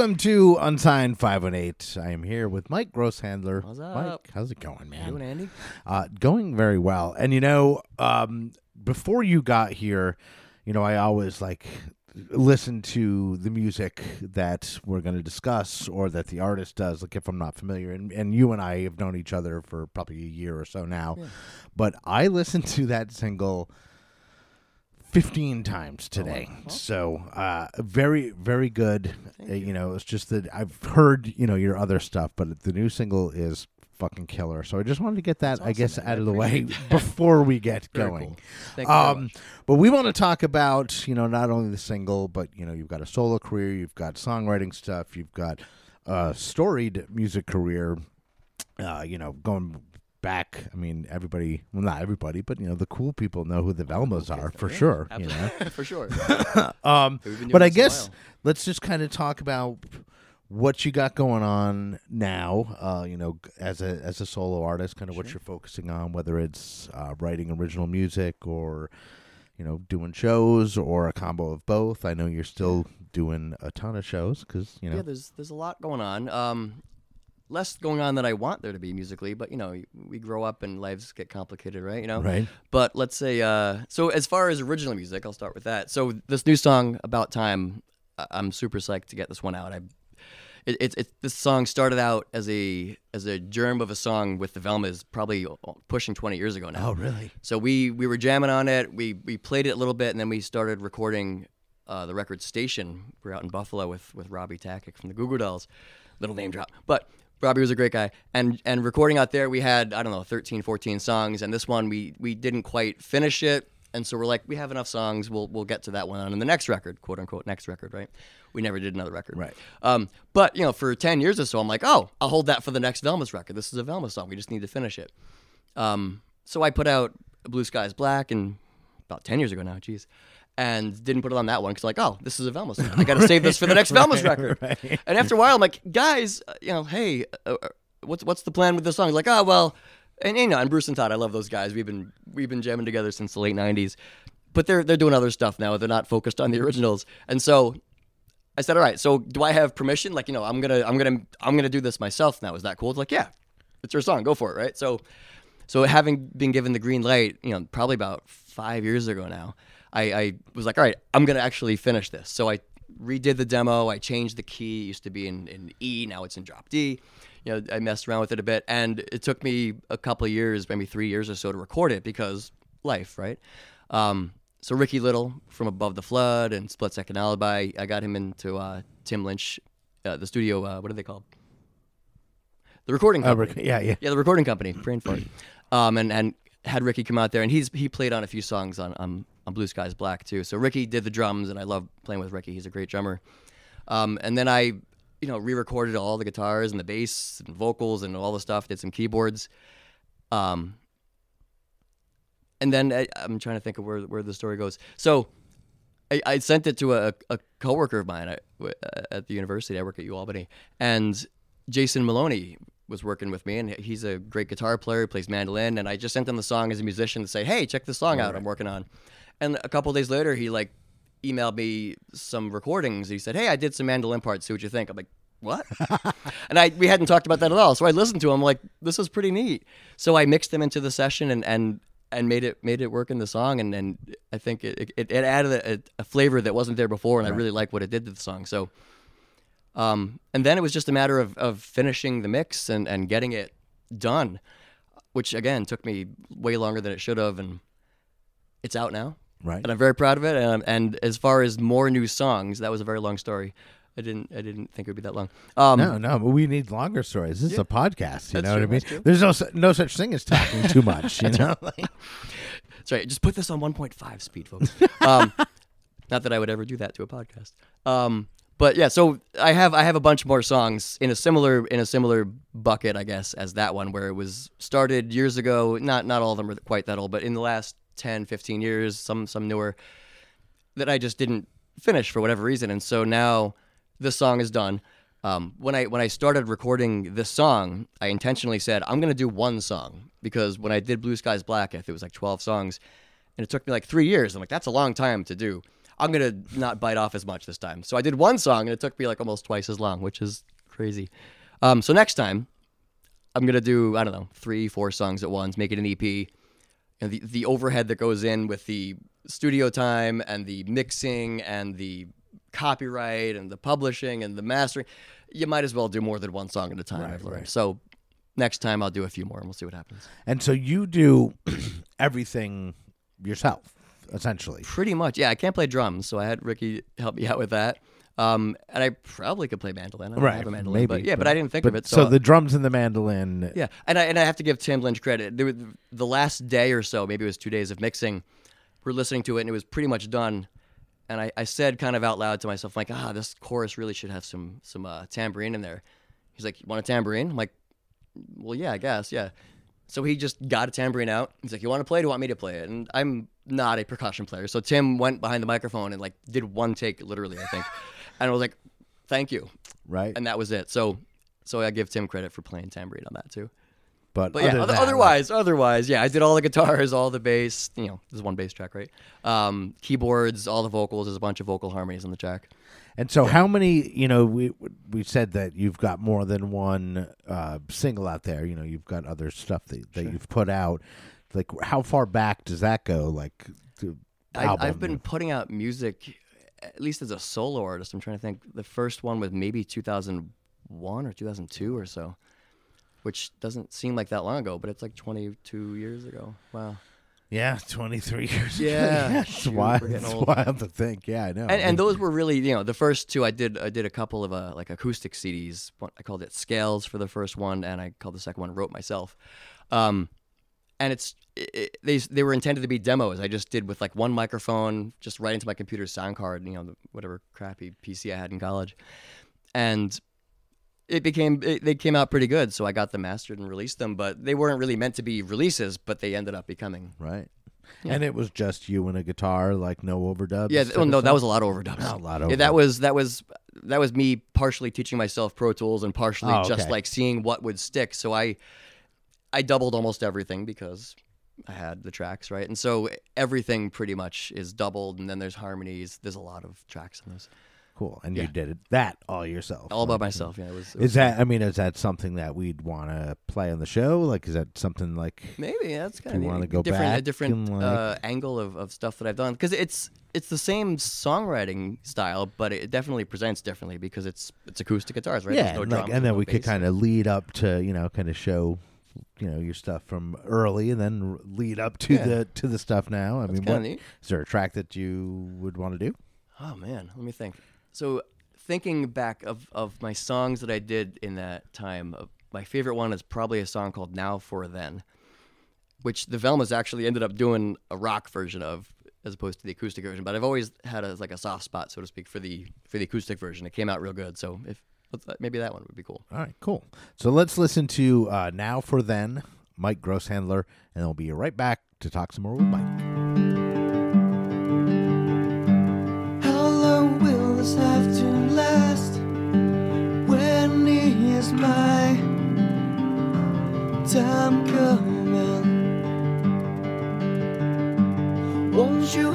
Welcome to Unsigned 518. I am here with Mike Grosshandler. What's Mike, how's it going, man? Doing Andy? Uh, going very well. And you know, um, before you got here, you know, I always like listen to the music that we're going to discuss or that the artist does like if i'm not familiar and, and you and i have known each other for probably a year or so now but i listened to that single 15 times today. so uh very very good. Uh, you. know it's just that i've heard you know your other stuff but the new single is fucking killer. So i just wanted to get that i guess man. out I of the way appreciate before we get going. cool. Thank you um, but we want to talk about, you know, not only the single, but you know, you've got a solo career, you've got songwriting stuff, you've got a storied music career. Uh, you know, going back. I mean, everybody, well, not everybody, but you know, the cool people know who the Velmas are for Yeah, sure. You know, for sure. um, but I guess while. let's just kind of talk about what you got going on now. Uh, you know, as a as a solo artist, kind of what you're focusing on, whether it's uh, writing original music or you know doing shows or a combo of both. I know you're still doing a ton of shows because you know. Yeah, there's there's a lot going on. Um, less going on than I want there to be musically, but you know, we grow up and lives get complicated, right? You know. Right. But let's say, uh, so as far as original music, I'll start with that. So this new song, "About Time," I'm super psyched to get this one out. I, it, it, it this song started out as a as a germ of a song with the Velmas, probably pushing 20 years ago now. Oh, really? So we we were jamming on it. We we played it a little bit, and then we started recording uh, the record station. We are out in Buffalo with with Robby Takac from the Goo Goo Dolls. Little name drop, but Robby was a great guy. And and recording out there, we had I don't know 13, 14 songs, and this one we we didn't quite finish it. And so we're like, we have enough songs. We'll we'll get to that one on the next record, quote unquote, next record, right? We never did another record, Right. Um, but you know, for ten years or so, I'm like, oh, I'll hold that for the next Velma's record. This is a Velma song. We just need to finish it. Um, so I put out Blue Skies Black and about 10 years ago now, geez. And didn't put it on that one because, like, oh, this is a Velma song. I got to save this for the next Velma's record. And after a while, I'm like, guys, uh, you know, hey, uh, uh, what's what's the plan with this song? He's like, oh, well, and you know, and Bruce and Todd, I love those guys. We've been we've been jamming together since the late '90s, but they're they're doing other stuff now. They're not focused on the originals. And so I said, all right, so do I have permission? Like, you know, I'm gonna I'm gonna I'm gonna do this myself now. Is that cool? It's like, yeah, it's your song. Go for it, right? So so having been given the green light, you know, probably about five years ago now, I, I was like, all right, I'm gonna actually finish this. So I redid the demo. I changed the key. It used to be in, in E, now it's in drop D. You know, I messed around with it a bit, and it took me a couple of years, maybe three years or so, to record it because life, right? Um, so Ricky Little from Above the Flood and Split Second Alibi, I got him into uh, Tim Lynch, uh, the studio. Uh, what are they called? The recording company. rec- yeah, yeah. Yeah, the recording company, brain fart. Um, and and had Ricky come out there, and he's he played on a few songs on on, on Blue Skies Black too. So Ricky did the drums, and I love playing with Ricky. He's a great drummer. Um, and then I, you know, re-recorded all the guitars and the bass and vocals and all the stuff. Did some keyboards. Um, and then I, I'm trying to think of where where the story goes. So. I, I sent it to a, a coworker of mine at, at the university. I work at UAlbany, and Jason Maloney was working with me, and he's a great guitar player. He plays mandolin, and I just sent him the song as a musician to say, "Hey, check this song out. I'm working on." And a couple days later, he like emailed me some recordings. He said, "Hey, I did some mandolin parts. See what you think." I'm like, "What?" and I we hadn't talked about that at all. So I listened to him like, "This is pretty neat." So I mixed them into the session and and and made it made it work in the song. And and I think it it, it added a, a flavor that wasn't there before, and I really like what it did to the song. So. Um, and then it was just a matter of, of finishing the mix and, and getting it done, which again took me way longer than it should have. And it's out now. Right. And I'm very proud of it. And, and as far as more new songs, that was a very long story. I didn't I didn't think it would be that long. Um, No, no, but we need longer stories. This is a podcast. You That's know true, what I mean? There's no no such thing as talking too much. You know, That's right. Just put this on 1.5 speed, folks. um, not that I would ever do that to a podcast. Um, but yeah, so I have I have a bunch more songs in a similar in a similar bucket, I guess, as that one, where it was started years ago. Not not all of them are quite that old, but in the last 10, 15 years, some some newer that I just didn't finish for whatever reason, and so now this song is done. Um, when I when I started recording this song, I intentionally said I'm gonna do one song because when I did Blue Skies Black, I think it was like 12 songs, and it took me like three years. I'm like, that's a long time to do. I'm gonna not bite off as much this time. So I did one song, and it took me like almost twice as long, which is crazy. Um, so next time, I'm gonna do I don't know three, four songs at once, make it an EP. And the the overhead that goes in with the studio time and the mixing and the copyright and the publishing and the mastering, you might as well do more than one song at a time. I've learned. So next time I'll do a few more and we'll see what happens. And so you do everything yourself, essentially. Pretty much, yeah. I can't play drums, so I had Ricky help me out with that. Um, and I probably could play mandolin. I don't Right, have a mandolin, maybe, but yeah, but, but- I didn't think But of it. so, So, the drums and the mandolin. yeah, and I and I have to give Tim Lynch credit. Were- the last day or so, maybe it was two days of mixing, we're listening to it and it was pretty much done. And I, I said kind of out loud to myself, like, ah, this chorus really should have some some uh, tambourine in there. He's like, you want a tambourine? I'm like, well, yeah, I guess, yeah. So he just got a tambourine out. He's like, "You want to play? Do you want me to play it?" And I'm not a percussion player, so Tim went behind the microphone and like did one take, literally, I think. and I was like, "Thank you," right? and that was it. So, so I give Tim credit for playing tambourine on that too. but But yeah, other other, that, otherwise, otherwise, yeah, I did all the guitars, all the bass. You know, there's one bass track, right? Um, keyboards, all the vocals. There's a bunch of vocal harmonies on the track. And so, how many? You know, we we said that you've got more than one uh, single out there. You know, you've got other stuff that, that you've put out. Like, how far back does that go? Like, to I. I've been putting out music, at least as a solo artist. I'm trying to think. The first one was maybe 2001 or 2002 or so, which doesn't seem like that long ago, but it's like 22 years ago. Wow. yeah, twenty three years. Yeah, it's wild. It's old. wild to think. Yeah, I know. And, and those were really, you know, the first two I did. I did a couple of uh, like acoustic CDs. I called it Scales for the first one, and I called the second one Wrote Myself. Um, and it's it, they they were intended to be demos. I just did with like one microphone, just right into my computer's sound card, you know, the, whatever crappy PC I had in college, and it became it, they came out pretty good. So I got them mastered and released them, but they weren't really meant to be releases, but they ended up becoming. right. Yeah. And it was just you and a guitar, like no overdubs. Yeah, of no, that was a lot of overdubs. A lot Yeah, of that was that was that was me partially teaching myself Pro Tools and partially Oh, just like seeing what would stick. So I I doubled almost everything because I had the tracks right, and so everything pretty much is doubled. And then there's harmonies. There's a lot of tracks in this. cool. And you did it that all yourself. All by myself. Yeah, it was. it Is was- that? I mean, is that something that we'd want to play on the show? Like, is that something like? Maybe that's kind of wanna a go different, a different and, like- uh, angle of, of stuff that I've done because it's it's the same songwriting style, but it definitely presents differently because it's it's acoustic guitars, right? Yeah, no and, like, and then no we could kind of lead up to you know, kind of show, you know, your stuff from early, and then lead up to Yeah. the to the stuff now. I That's mean, kinda what neat. is there a track that you would want to do? Oh man, let me think. So thinking back of, of my songs that I did in that time, uh, my favorite one is probably a song called "Now for Then," which the Velmas actually ended up doing a rock version of, as opposed to the acoustic version. But I've always had a, like a soft spot, so to speak, for the for the acoustic version. It came out real good, so if maybe that one would be cool. All right, cool. So let's listen to uh, now for then, Mike Grosshandler, and we'll be right back to talk some more with Mike. How long will this have to last? When is my time coming? Won't you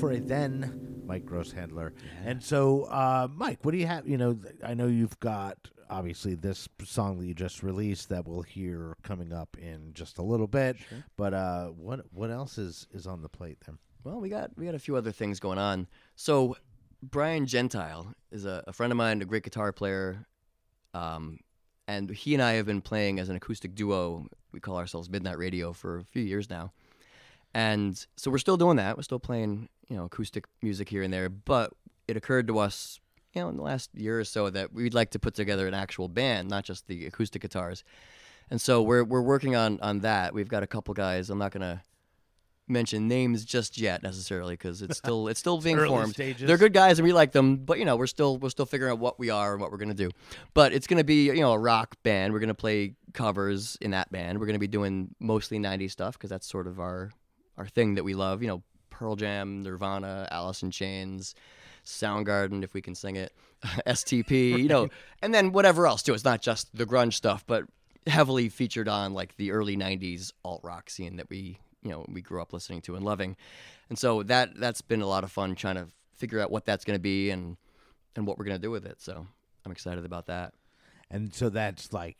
for a then Mike Gross Grosshandler. And so, uh, Mike, what do you have? You know, I know you've got obviously this song that you just released that we'll hear coming up in just a little bit. But uh, what what else is is on the plate there? Well, we got we got a few other things going on. So Brian Gentile is a, a friend of mine, a great guitar player, um, and he and I have been playing as an acoustic duo. We call ourselves Midnight Radio for a few years now, and so we're still doing that. We're still playing, you know, acoustic music here and there. But it occurred to us, you know, in the last year or so that we'd like to put together an actual band, not just the acoustic guitars. And so we're we're working on on that. We've got a couple guys. I'm not gonna mention names just yet necessarily because it's still it's still being formed. stages. They're good guys and we like them, but you know we're still we're still figuring out what we are and what we're gonna do. But it's gonna be you know a rock band. We're gonna play covers in that band. We're gonna be doing mostly '90s stuff because that's sort of our our thing that we love. You know, Pearl Jam, Nirvana, Alice in Chains. Soundgarden, if we can sing it, STP, you know, and then whatever else too. It's not just the grunge stuff, but heavily featured on like the early '90s alt rock scene that we, you know, we grew up listening to and loving, and so that that's been a lot of fun trying to figure out what that's going to be and and what we're going to do with it. So I'm excited about that. And so that's like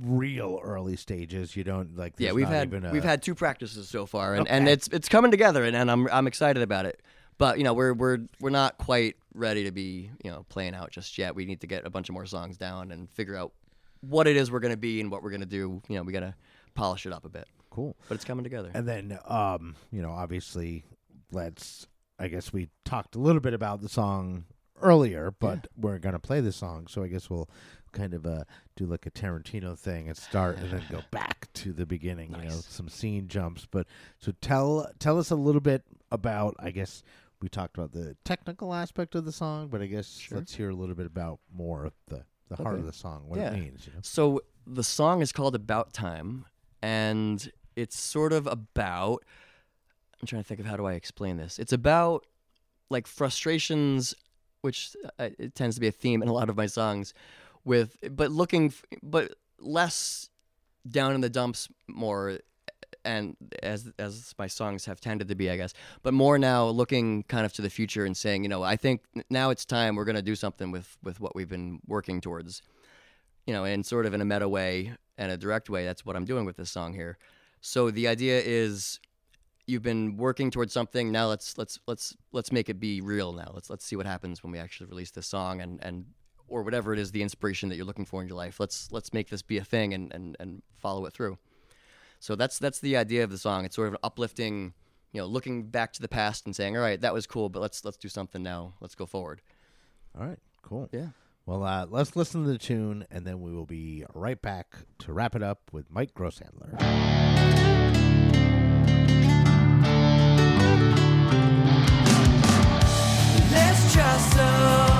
real early stages. You don't like. yeah, we've not had even a- we've had two practices so far, and, and it's it's coming together, and, and I'm I'm excited about it. But you know, we're we're we're not quite ready to be you know playing out just yet. We need to get a bunch of more songs down and figure out what it is we're gonna be and what we're gonna do. You know, we gotta polish it up a bit, cool. but it's coming together. And then, um, you know, obviously, let's. I guess we talked a little bit about the song earlier, but we're gonna play the song, so I guess we'll kind of uh, do like a Tarantino thing and start and then go back to the beginning. You know, some scene jumps. But so tell tell us a little bit about. I guess we talked about the technical aspect of the song, but I guess Sure. let's hear a little bit about more of the the heart of the song, what Yeah. it means. You know? So the song is called About Time, and it's sort of about. I'm trying to think of how do I explain this. It's about like frustrations, which uh, it tends to be a theme in a lot of my songs, with but looking, but less down in the dumps more, and as as my songs have tended to be, I guess, but more now looking kind of to the future and saying, you know, I think now it's time we're gonna do something with with what we've been working towards you know, and sort of in a meta way and a direct way. That's what I'm doing with this song here. So the idea is you've been working towards something. Now let's let's let's let's make it be real now. Let's let's see what happens when we actually release this song and and or whatever it is the inspiration that you're looking for in your life. Let's let's make this be a thing and and, and follow it through. So that's that's the idea of the song. It's sort of an uplifting, you know, looking back to the past and saying, "All right, that was cool, but let's let's do something now. Let's go forward." All right, cool. Yeah. Well, uh, let's listen to the tune, and then we will be right back to wrap it up with Mike Grosshandler. Let's try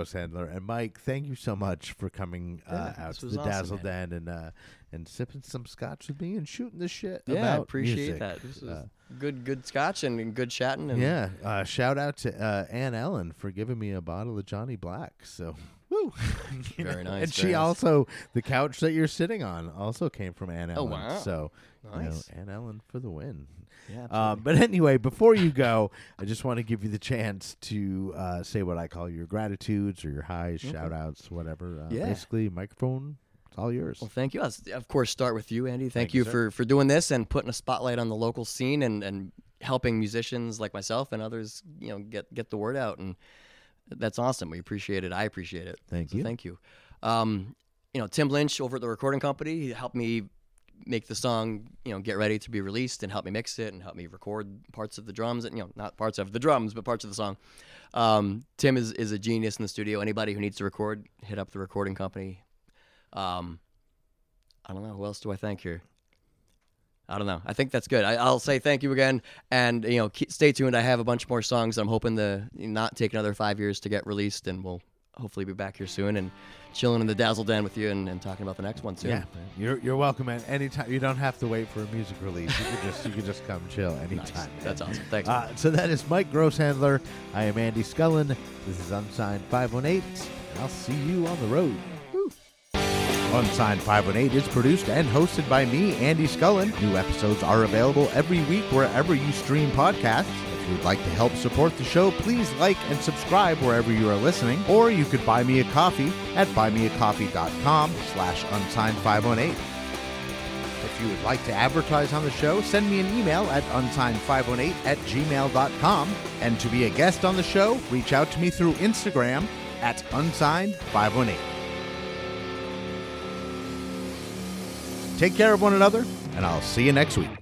Mike Grosshandler and Mike, thank you so much for coming uh, Yeah, out to the awesome, Dazzle. Den and uh, and sipping some scotch with me and shooting the shit Yeah, I appreciate music. that. This was Uh, good, good scotch and, and good chatting. And yeah. Uh, shout out to uh, Ann Ellen for giving me a bottle of Johnny Black. So. Woo. Very nice, And she nice. also, the couch that you're sitting on, also came from Ann Oh, Ellen. wow. So, you know, Nice. Ann Ellen for the win. Yeah, Um, but anyway, before you go, I just want to give you the chance to uh, say what I call your gratitudes or your highs, shout outs, whatever. Uh, Yeah. Basically, microphone, it's all yours. Well, thank you. I'll, of course, start with you, Andy. Thank, Thank you, you sir. for, for doing this and putting a spotlight on the local scene and, and helping musicians like myself and others, you know, get get the word out. And that's awesome. We appreciate it. I appreciate it. Thank So you. Thank you. Um, you know, Tim Lynch over at the recording company he helped me make the song, you know, get ready to be released and help me mix it and help me record parts of the drums and you know, not parts of the drums, but parts of the song. Um, Tim is, is a genius in the studio. Anybody who needs to record, hit up the recording company. Um, I don't know. Who else do I thank here? I don't know. I think that's good. I, I'll say thank you again, and you know, keep, stay tuned. I have a bunch more songs. I'm hoping to not take another five years to get released, and we'll hopefully be back here soon and chilling in the Dazzle Den with you and, and talking about the next one soon. Yeah, you're you're welcome at any time. You don't have to wait for a music release. You can just you can just come chill Nice. anytime. That's awesome. Thanks. Uh, so that is Mike Grosshandler. I am Andy Scullen. This is Unsigned 518. And I'll see you on the road. Unsigned 518 is produced and hosted by me, Andy Scullin. New episodes are available every week wherever you stream podcasts. If you would like to help support the show, please like and subscribe wherever you are listening, or you could buy me a coffee at buymeacoffee.com slash unsigned 518. If you would like to advertise on the show, send me an email at unsigned518 at gmail.com. And to be a guest on the show, reach out to me through Instagram at unsigned518. Take care of one another, and I'll see you next week.